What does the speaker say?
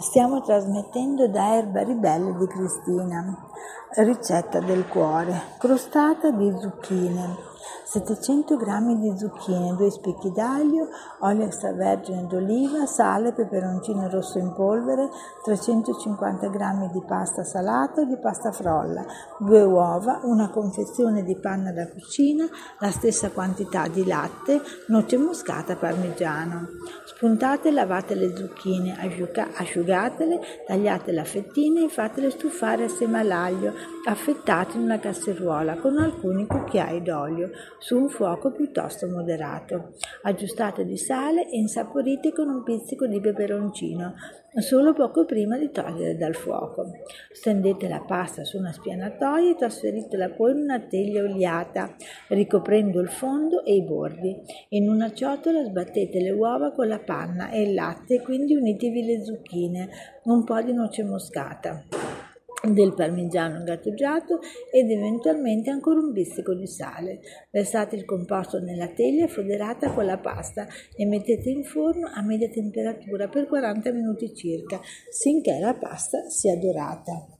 Stiamo trasmettendo da Erba Ribelle di Cristina. Ricetta del cuore. Crostata di zucchine. 700 g di zucchine, 2 spicchi d'aglio, olio extravergine d'oliva, sale, peperoncino rosso in polvere, 350 g di pasta salata o di pasta frolla, 2 uova, una confezione di panna da cucina, la stessa quantità di latte, noce moscata parmigiano. Spuntate e lavate le zucchine, asciugatele, tagliatele a fettine e fatele stufare assieme all'aglio, affettate in una casseruola con alcuni cucchiai d'olio su un fuoco piuttosto moderato. Aggiustate di sale e insaporite con un pizzico di peperoncino, solo poco prima di togliere dal fuoco. Stendete la pasta su una spianatoia e trasferitela poi in una teglia oliata, ricoprendo il fondo e i bordi. In una ciotola sbattete le uova con la panna e il latte, quindi unitevi le zucchine, un po' di noce moscata del parmigiano grattugiato ed eventualmente ancora un pizzico di sale. Versate il composto nella teglia foderata con la pasta e mettete in forno a media temperatura per 40 minuti circa, sinché la pasta sia dorata.